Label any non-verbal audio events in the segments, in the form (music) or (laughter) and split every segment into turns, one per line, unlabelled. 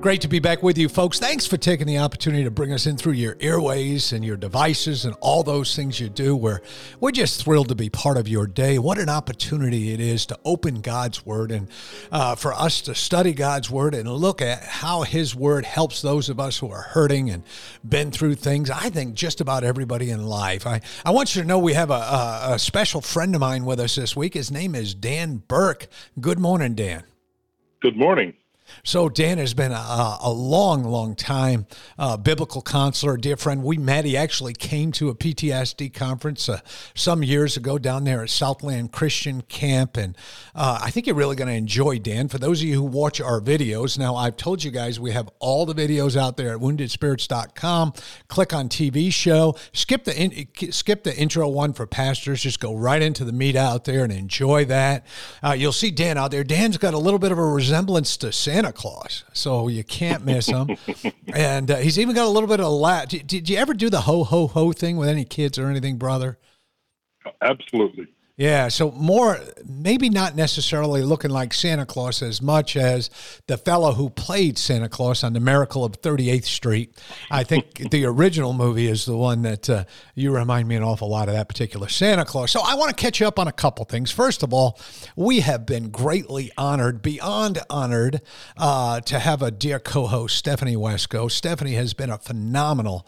Great to be back with you, folks. Thanks for taking the opportunity to bring us in through your airways and your devices and all those things you do. We're, we're just thrilled to be part of your day. What an opportunity it is to open God's Word and uh, for us to study God's Word and look at how His Word helps those of us who are hurting and been through things. I think just about everybody in life. I, I want you to know we have a, a, a special friend of mine with us this week. His name is Dan Burke. Good morning, Dan.
Good morning.
So Dan has been a, a long, long time uh, biblical counselor, dear friend. We met. He actually came to a PTSD conference uh, some years ago down there at Southland Christian Camp, and uh, I think you're really going to enjoy Dan. For those of you who watch our videos, now I've told you guys we have all the videos out there at WoundedSpirits.com. Click on TV show. Skip the in, skip the intro one for pastors. Just go right into the meat out there and enjoy that. Uh, you'll see Dan out there. Dan's got a little bit of a resemblance to Sam Santa Claus, so you can't miss him. and uh, he's even got a little bit of laugh. Did, did you ever do the ho ho ho thing with any kids or anything, brother?
Absolutely.
Yeah, so more maybe not necessarily looking like Santa Claus as much as the fellow who played Santa Claus on the Miracle of 38th Street. I think (laughs) the original movie is the one that uh, you remind me an awful lot of that particular Santa Claus. So I want to catch you up on a couple things. First of all, we have been greatly honored, beyond honored, uh, to have a dear co-host Stephanie Wesco. Stephanie has been a phenomenal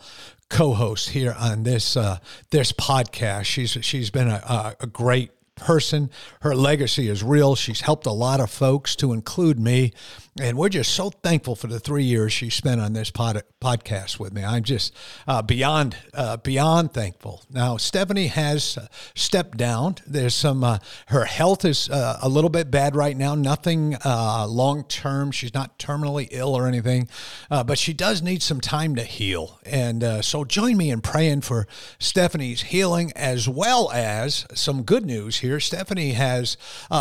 co-host here on this uh, this podcast. She's she's been a, a great person. Her legacy is real. She's helped a lot of folks, to include me. And we're just so thankful for the three years she spent on this pod, podcast with me. I'm just uh, beyond uh, beyond thankful. Now, Stephanie has uh, stepped down. There's some, uh, her health is uh, a little bit bad right now, nothing long term. She's not terminally ill or anything, but she does need some time to heal. And so join me in praying for Stephanie's healing as well as some good news here. Stephanie has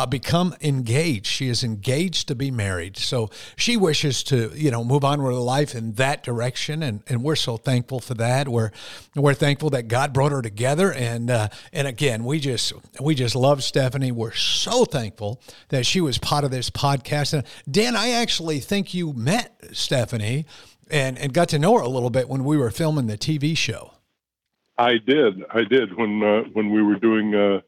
become engaged. She is engaged to be married. So she wishes to, you know, move on with her life in that direction, and, and we're so thankful for that. We're we're thankful that God brought her together, and uh, and again, we just we just love Stephanie. We're so thankful that she was part of this podcast. And Dan, I actually think you met Stephanie and and got to know her a little bit when we were filming the TV show.
I did. I did when uh, when we were doing uh,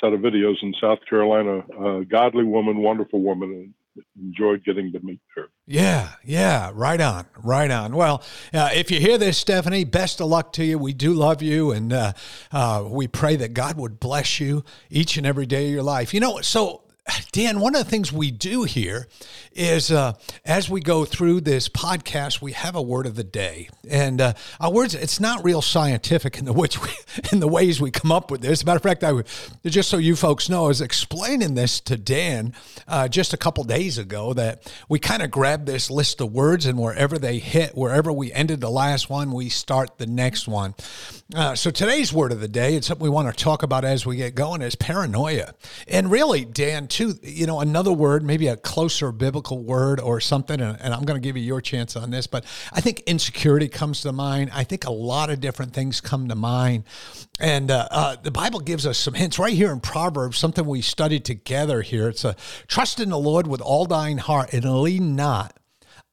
set of videos in South Carolina. Godly woman, wonderful woman, enjoyed getting to meet her.
Yeah, yeah, right on, right on. Well, uh, if you hear this, Stephanie, best of luck to you. We do love you, and uh, uh, we pray that God would bless you each and every day of your life. You know, so Dan, one of the things we do here is uh, as we go through this podcast, we have a word of the day, and uh, our words. It's not real scientific in the which we, (laughs) in the ways we come up with this. Matter of fact, I just so you folks know, I was explaining this to Dan uh, just a couple days ago that we kind of grab this list of words, and wherever they hit, wherever we ended the last one, we start the next one. Uh, so today's word of the day, it's something we want to talk about as we get going, is paranoia, and really, Dan you know, another word, maybe a closer biblical word or something, and, and I'm going to give you your chance on this, but I think insecurity comes to mind. I think a lot of different things come to mind. And uh, uh, the Bible gives us some hints right here in Proverbs, something we studied together here. It's a trust in the Lord with all thine heart and lean not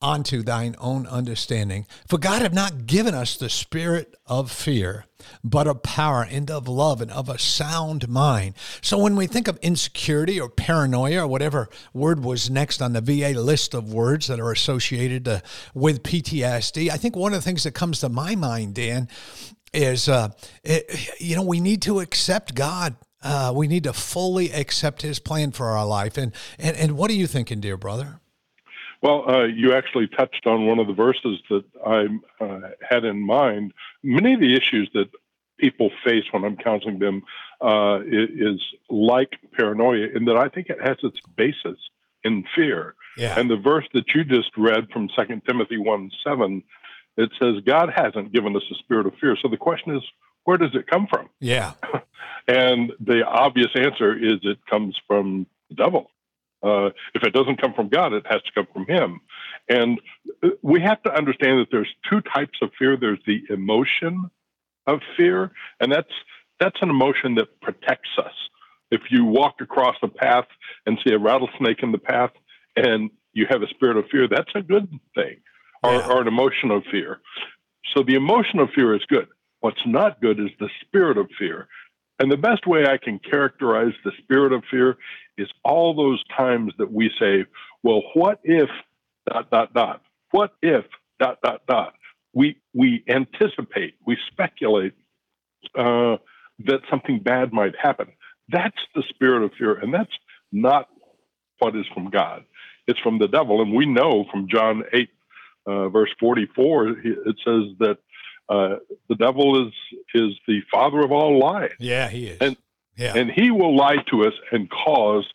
onto thine own understanding. For God have not given us the spirit of fear, but of power and of love and of a sound mind. So when we think of insecurity or paranoia or whatever word was next on the VA list of words that are associated uh, with PTSD, I think one of the things that comes to my mind, Dan, is uh, it, you know we need to accept God. Uh, we need to fully accept His plan for our life. And and and what are you thinking, dear brother?
Well, uh, you actually touched on one of the verses that I uh, had in mind. Many of the issues that people face when I'm counseling them uh, is like paranoia, in that I think it has its basis in fear.
Yeah.
And the verse that you just read from 2 Timothy 1 7, it says, God hasn't given us a spirit of fear. So the question is, where does it come from?
Yeah. (laughs)
and the obvious answer is it comes from the devil. Uh, if it doesn't come from God, it has to come from Him. And we have to understand that there's two types of fear. There's the emotion of fear, and that's that's an emotion that protects us. If you walk across a path and see a rattlesnake in the path, and you have a spirit of fear, that's a good thing, or, or an emotion of fear. So the emotion of fear is good. What's not good is the spirit of fear. And the best way I can characterize the spirit of fear is all those times that we say, well, what if dot, dot, dot? What if dot, dot, dot? We, we anticipate, we speculate uh, that something bad might happen. That's the spirit of fear, and that's not what is from God. It's from the devil. And we know from John 8, uh, verse 44, it says that uh, the devil is is the father of all lies.
Yeah, he is.
And
yeah.
and he will lie to us and cause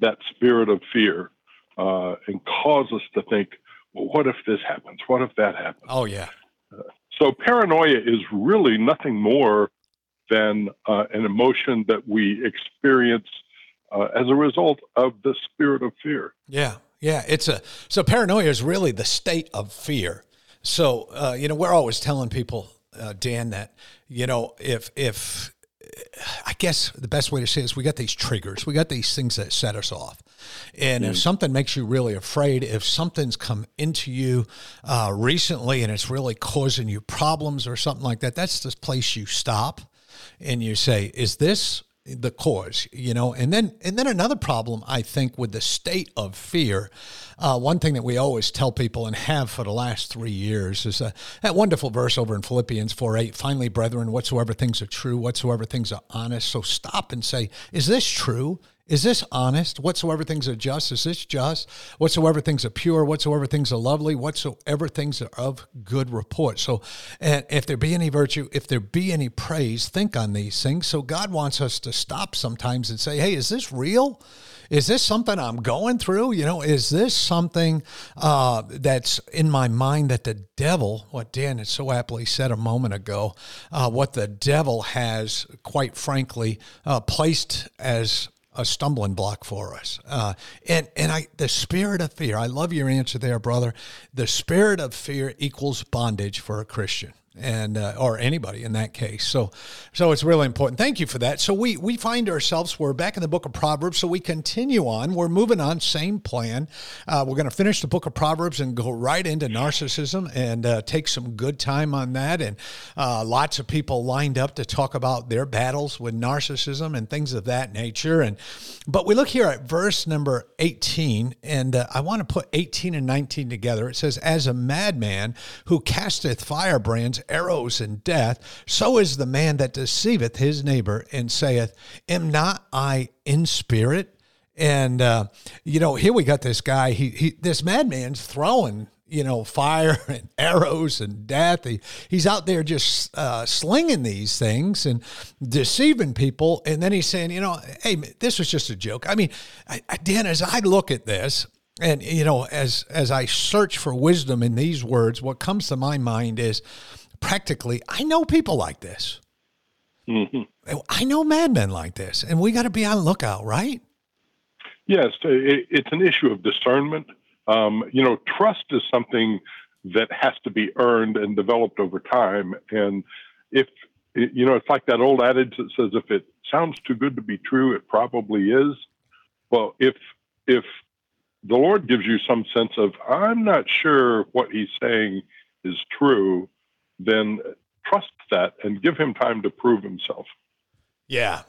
that spirit of fear uh, and cause us to think, well, what if this happens? What if that happens?
Oh yeah.
Uh, so paranoia is really nothing more than uh, an emotion that we experience uh, as a result of the spirit of fear.
Yeah, yeah. It's a so paranoia is really the state of fear so, uh, you know, we're always telling people, uh, Dan, that, you know, if, if, I guess the best way to say it is we got these triggers, we got these things that set us off. And mm. if something makes you really afraid, if something's come into you uh, recently and it's really causing you problems or something like that, that's the place you stop and you say, is this the cause you know? And then and then another problem i think with the state of fear uh, one thing that we always tell people and have for the last three years is uh, that wonderful verse over in philippians 4 8 finally brethren whatsoever things are true whatsoever things are honest so stop and say is this true is this honest? Whatsoever things are just, is this just? Whatsoever things are pure, whatsoever things are lovely, whatsoever things are of good report. So, and if there be any virtue, if there be any praise, think on these things. So, God wants us to stop sometimes and say, hey, is this real? Is this something I'm going through? You know, is this something uh, that's in my mind that the devil, what Dan had so aptly said a moment ago, uh, what the devil has, quite frankly, uh, placed as a stumbling block for us. Uh, and and I the spirit of fear. I love your answer there, brother. The spirit of fear equals bondage for a Christian and uh, or anybody in that case. So, so it's really important. Thank you for that. So we we find ourselves we're back in the book of Proverbs. So we continue on. We're moving on. Same plan. Uh, we're going to finish the book of Proverbs and go right into narcissism and uh, take some good time on that. And uh, lots of people lined up to talk about their battles with narcissism and things of that nature. And but we look here at verse number eighteen, and uh, I want to put eighteen and nineteen together. It says, "As a madman who casteth firebrands." Arrows and death, so is the man that deceiveth his neighbor and saith, Am not I in spirit? And uh, you know, here we got this guy. He, he this madman's throwing you know fire (laughs) and arrows and death. He, he's out there just uh, slinging these things and deceiving people. And then he's saying, you know, hey, this was just a joke. I mean, I, Dan, as I look at this, and you know, as as I search for wisdom in these words, what comes to my mind is practically, I know people like this. Mm-hmm. I know madmen like this, and we got to be on lookout, right?
Yes, it's an issue of discernment. Um, you know, trust is something that has to be earned and developed over time. And if you know, it's like that old adage that says, "If it sounds too good to be true, it probably is." Well, if if the Lord gives you some sense of, "I'm not sure what He's saying is true," then trust that and give him time to prove himself.
Yeah.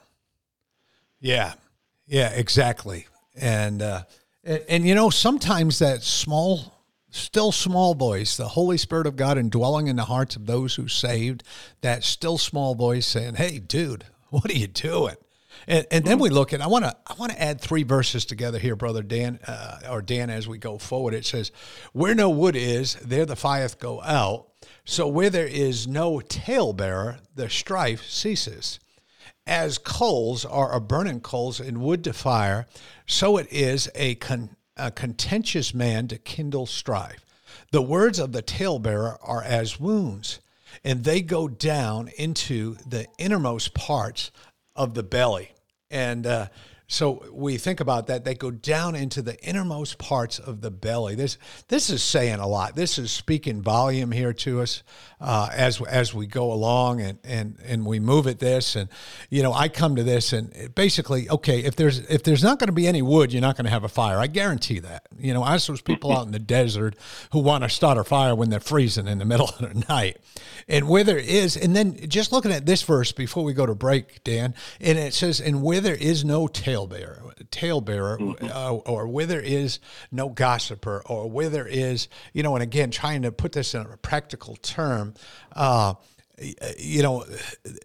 Yeah. Yeah, exactly. And, uh, and, and, you know, sometimes that small, still small voice, the Holy Spirit of God indwelling in the hearts of those who saved, that still small voice saying, Hey, dude, (laughs) what are you doing? And, and then we look at. I want to. I want to add three verses together here, brother Dan, uh, or Dan, as we go forward. It says, "Where no wood is, there the fire go out. So where there is no talebearer, the strife ceases. As coals are a burning coals in wood to fire, so it is a, con- a contentious man to kindle strife. The words of the talebearer are as wounds, and they go down into the innermost parts of the belly. And uh, so we think about that. They go down into the innermost parts of the belly. This this is saying a lot. This is speaking volume here to us uh, as as we go along and and and we move at this. And you know, I come to this and basically, okay, if there's if there's not going to be any wood, you're not going to have a fire. I guarantee that. You know, as those people out in the desert who want to start a fire when they're freezing in the middle (laughs) of the night, and where there is, and then just looking at this verse before we go to break, Dan, and it says, and where there is no talebearer, talebearer, mm-hmm. uh, or where there is no gossiper, or where there is, you know, and again, trying to put this in a practical term. Uh, you know,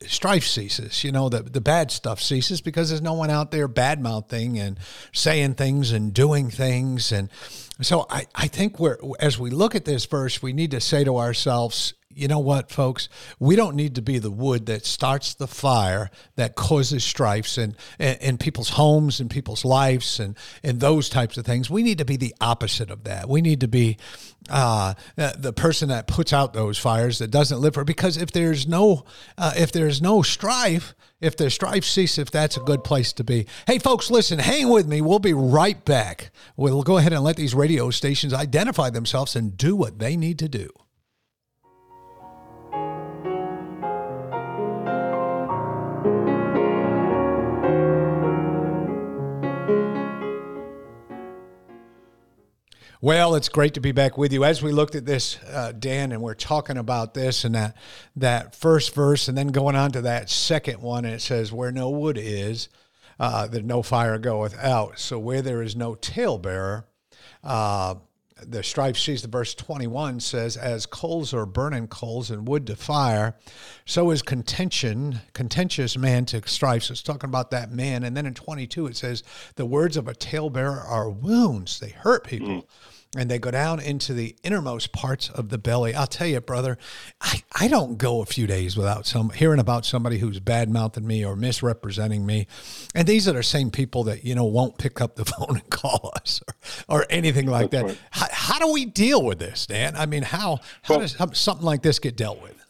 strife ceases. You know, the the bad stuff ceases because there's no one out there bad mouthing and saying things and doing things. And so I, I think we're as we look at this verse, we need to say to ourselves, you know what, folks? We don't need to be the wood that starts the fire that causes strifes in, in, in, people's homes and people's lives and, and those types of things. We need to be the opposite of that. We need to be uh, the person that puts out those fires that doesn't live for. Because if there's no uh, if there's no strife, if the strife ceases, if that's a good place to be. Hey, folks, listen, hang with me. We'll be right back. We'll go ahead and let these radio stations identify themselves and do what they need to do. Well, it's great to be back with you. As we looked at this, uh, Dan, and we're talking about this and that that first verse, and then going on to that second one, and it says, "Where no wood is, uh, that no fire goeth out." So where there is no talebearer, uh, the strife sees the verse 21 says as coals are burning coals and wood to fire so is contention contentious man to strife. So it's talking about that man. And then in 22 it says the words of a talebearer are wounds. They hurt people. Mm and they go down into the innermost parts of the belly. I'll tell you, brother, I, I don't go a few days without some hearing about somebody who's bad mouthing me or misrepresenting me. And these are the same people that, you know, won't pick up the (laughs) phone and call us or, or anything like That's that. Right. How, how, do we deal with this, Dan? I mean, how, how well, does something like this get dealt with?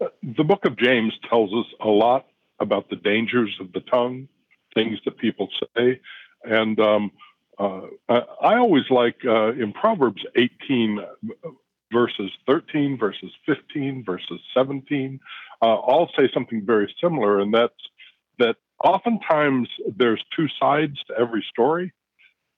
Uh, the book of James tells us a lot about the dangers of the tongue, things that people say. And, um, uh, I always like uh, in Proverbs 18, verses 13, verses 15, verses 17, uh, all say something very similar, and that's that oftentimes there's two sides to every story.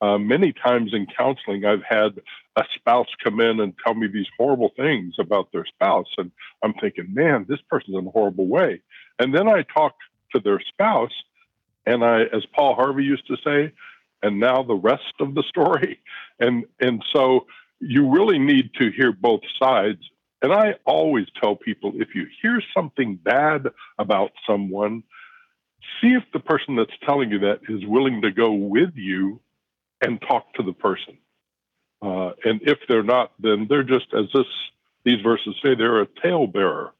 Uh, many times in counseling, I've had a spouse come in and tell me these horrible things about their spouse, and I'm thinking, man, this person's in a horrible way. And then I talk to their spouse, and I, as Paul Harvey used to say, and now the rest of the story. And and so you really need to hear both sides. And I always tell people if you hear something bad about someone, see if the person that's telling you that is willing to go with you and talk to the person. Uh, and if they're not, then they're just as this these verses say they're a talebearer.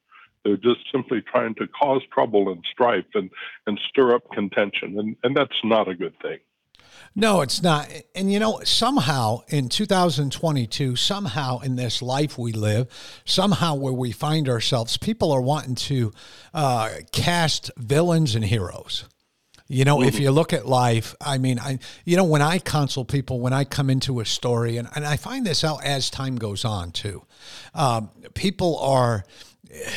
They're just simply trying to cause trouble and strife and, and stir up contention. And, and that's not a good thing.
No, it's not. And you know, somehow in 2022, somehow in this life we live, somehow where we find ourselves, people are wanting to uh, cast villains and heroes. You know, mm-hmm. if you look at life, I mean, I, you know, when I counsel people, when I come into a story, and, and I find this out as time goes on too, um, people are,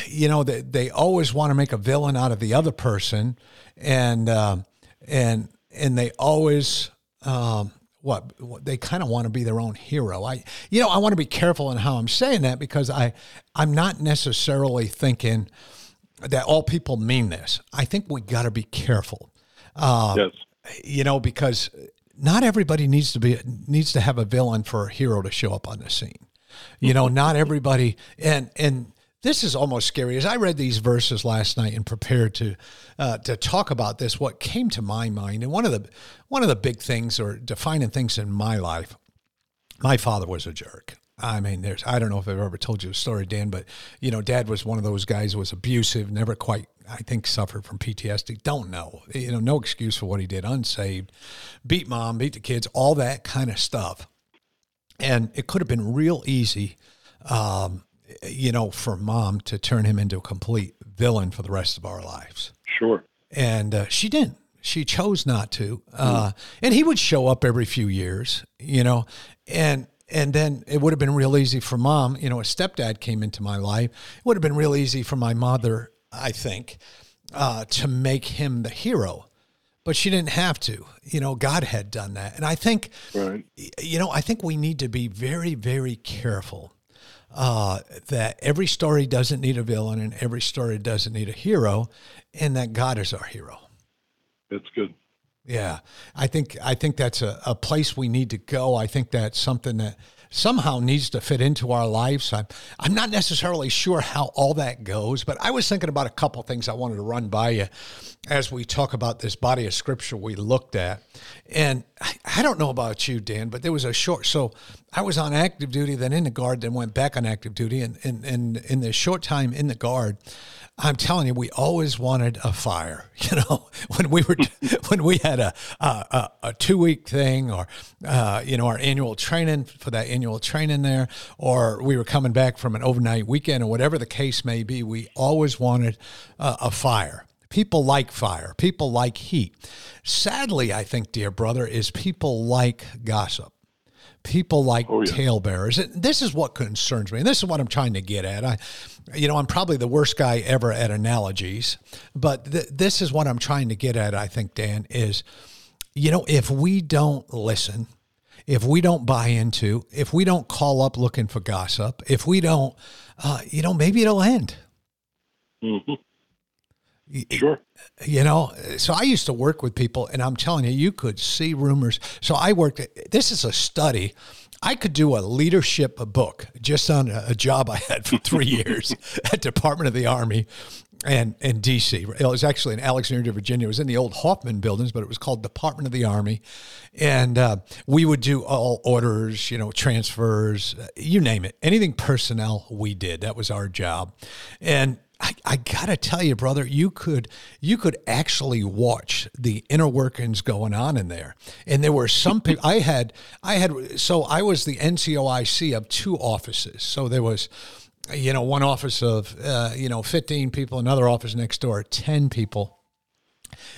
you know, they, they always want to make a villain out of the other person. And, uh, and, and they always um, what, what they kind of want to be their own hero. I you know I want to be careful in how I'm saying that because I I'm not necessarily thinking that all people mean this. I think we got to be careful. Uh, yes. You know because not everybody needs to be needs to have a villain for a hero to show up on the scene. You know, not everybody and and this is almost scary. As I read these verses last night and prepared to uh, to talk about this, what came to my mind, and one of the one of the big things or defining things in my life, my father was a jerk. I mean, there's I don't know if I've ever told you a story, Dan, but you know, Dad was one of those guys who was abusive, never quite I think suffered from PTSD. Don't know, you know, no excuse for what he did. Unsaved, beat mom, beat the kids, all that kind of stuff, and it could have been real easy. Um, you know, for mom to turn him into a complete villain for the rest of our lives.
Sure.
And uh, she didn't. She chose not to. Uh, and he would show up every few years, you know, and and then it would have been real easy for mom. You know, a stepdad came into my life. It would have been real easy for my mother, I think, uh, to make him the hero. But she didn't have to. You know, God had done that. And I think, right. you know, I think we need to be very, very careful uh, that every story doesn't need a villain and every story doesn't need a hero, and that God is our hero.
That's good.
Yeah, I think I think that's a, a place we need to go. I think that's something that somehow needs to fit into our lives. I'm, I'm not necessarily sure how all that goes, but I was thinking about a couple things I wanted to run by you as we talk about this body of scripture we looked at. And I, I don't know about you, Dan, but there was a short, so I was on active duty, then in the guard, then went back on active duty. And, and, and in the short time in the guard, I'm telling you, we always wanted a fire. (laughs) You know, when we were (laughs) when we had a a, a two week thing, or uh, you know, our annual training for that annual training there, or we were coming back from an overnight weekend, or whatever the case may be, we always wanted uh, a fire. People like fire. People like heat. Sadly, I think, dear brother, is people like gossip people like oh, yeah. talebearers. This is what concerns me. And this is what I'm trying to get at. I, you know, I'm probably the worst guy ever at analogies, but th- this is what I'm trying to get at, I think, Dan, is, you know, if we don't listen, if we don't buy into, if we don't call up looking for gossip, if we don't, uh, you know, maybe it'll end.
Mm-hmm. Sure.
You know, so I used to work with people, and I'm telling you, you could see rumors. So I worked, this is a study. I could do a leadership book just on a, job I had for three (laughs) years at Department of the Army and in DC. It was actually in Alexandria, Virginia. It was in the old Hoffman buildings, but it was called Department of the Army. And uh, we would do all orders, you know, transfers, you name it. Anything personnel, we did. That was our job. And I, I gotta tell you, brother, you could you could actually watch the inner workings going on in there. And there were some people I had I had so I was the NCOIC of two offices. So there was you know one office of uh, you know 15 people, another office next door 10 people.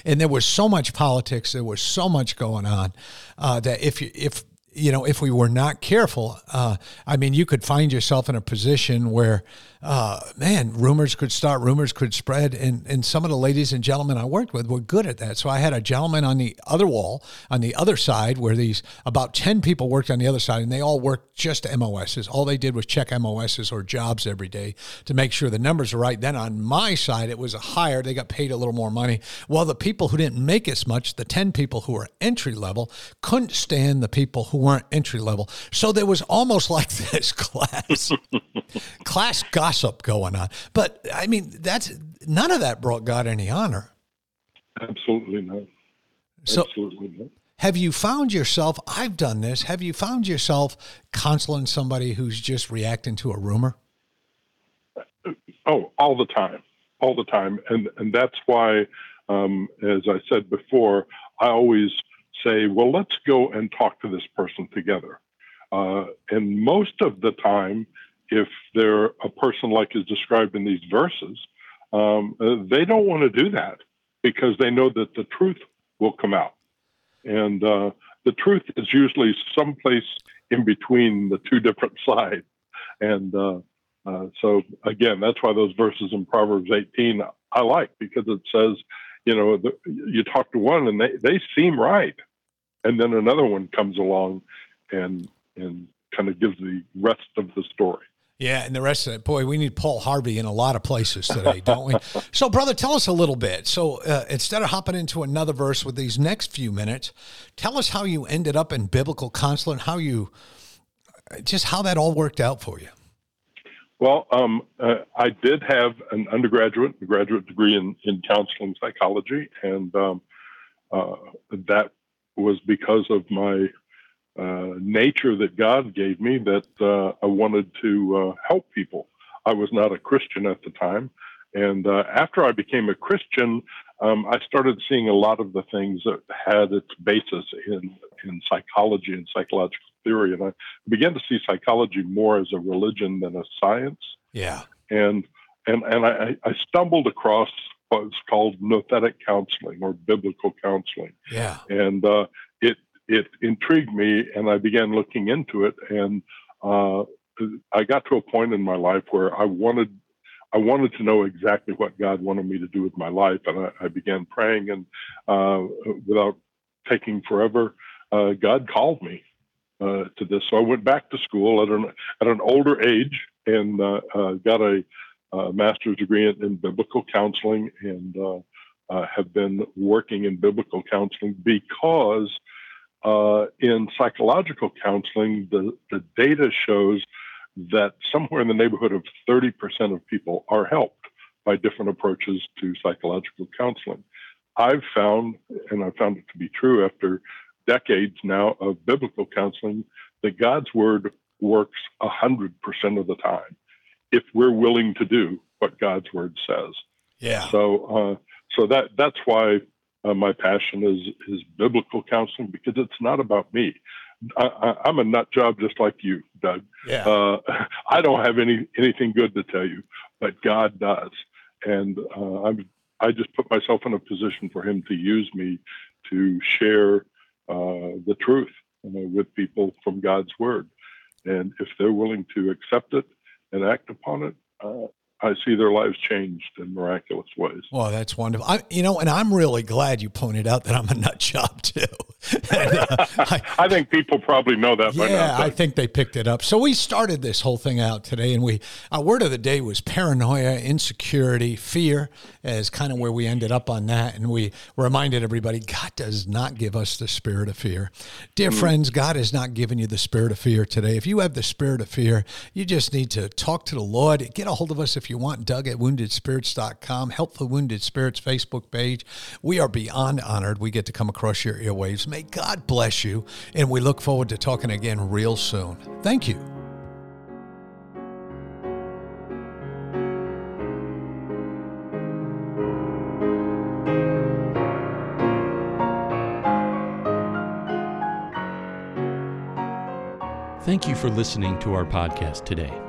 And there was so much politics, there was so much going on uh, that if you if you know, if we were not careful, uh, I mean, you could find yourself in a position where uh, man, rumors could start, rumors could spread. And, and some of the ladies and gentlemen I worked with were good at that. So I had a gentleman on the other wall, on the other side, where these about 10 people worked on the other side, and they all worked just MOSs. All they did was check MOSs or jobs every day to make sure the numbers are right. Then on my side, it was a higher, they got paid a little more money. Well, the people who didn't make as much, the 10 people who were entry level, couldn't stand the people who weren't entry level. So there was almost (laughs) like this class, class gossip going on. But I mean, that's none of that brought God any honor.
Absolutely not.
So, Absolutely not. Have you found yourself? I've done this. Have you found yourself counseling somebody who's just reacting to a rumor?
Oh, all the time, all the time, and and that's why, um, as I said before, I always say, well, let's go and talk to this person together. Uh, and most of the time, if they're a person like is described in these verses, um, uh, they don't want to do that because they know that the truth will come out. And uh, the truth is usually someplace in between the two different (laughs) sides. And uh, uh, so, again, that's why those verses in Proverbs 18 I like because it says, you know, the, you talk to one and they, they seem right. And then another one comes along and, and kind of gives the rest of the story.
Yeah, and the rest of it, boy, we need Paul Harvey in a lot of places today, don't we? (laughs) so, brother, tell us a little bit. So, uh, instead of hopping into another verse with these next few minutes, tell us how you ended up in biblical counseling, how you just how that all worked out for you.
Well, um, uh, I did have an undergraduate, a graduate degree in, in counseling psychology, and um, uh, that was because of my uh, nature that God gave me that uh, I wanted to uh, help people. I was not a Christian at the time. And uh, after I became a Christian, um, I started seeing a lot of the things that had its basis in, in psychology and psychological theory. And I began to see psychology more as a religion than a science.
Yeah.
And and and I, I stumbled across what's called nouthetic counseling or biblical counseling.
Yeah.
And uh, it it intrigued me, and I began looking into it. And uh, I got to a point in my life where I wanted I wanted to know exactly what God wanted me to do with my life, and I, I began praying. And uh, without taking forever, uh, God called me uh, to this. So I went back to school at an at an older age and uh, uh, got a, a, master's degree in, in biblical counseling, and uh, uh have been working in biblical counseling because uh, in psychological counseling, the the data shows that somewhere in the neighborhood of 30% of people are helped by different approaches to psychological counseling. I've found, and I've found it to be true after decades now of biblical counseling, that God's word works 100% of the time if we're willing to do what God's word says.
Yeah.
So, uh, so that that's why uh, my passion is is biblical counseling because it's not about me. I, am a nut job just like you, Doug.
Yeah.
Uh, (laughs) I don't have any anything good to tell you, but God does, and uh, I'm I just put myself in a position for Him to use me to share uh, the truth uh, with people from God's Word, and if they're willing to accept it and act upon it, uh, I see their lives changed in miraculous ways.
Well, that's wonderful. I, you know, and I'm really glad you pointed out that I'm a nut job too. (laughs) and,
uh, I, (laughs) I, think people probably know that.
Yeah, I think they picked it up. So we started this whole thing out today, and we our word of the day was paranoia, insecurity, fear, as kind of where we ended up on that, and we reminded everybody God does not give us the spirit of fear. Dear mm-hmm. friends, God has not given you the spirit of fear today. If you have the spirit of fear, you just need to talk to the Lord. Get a hold of us you want, Doug at woundedspirits.com, help the Wounded Spirits Facebook page. We are beyond honored we get to come across your earwaves. May God bless you, and we look forward to talking again real soon. Thank you.
Thank you for listening to our podcast today.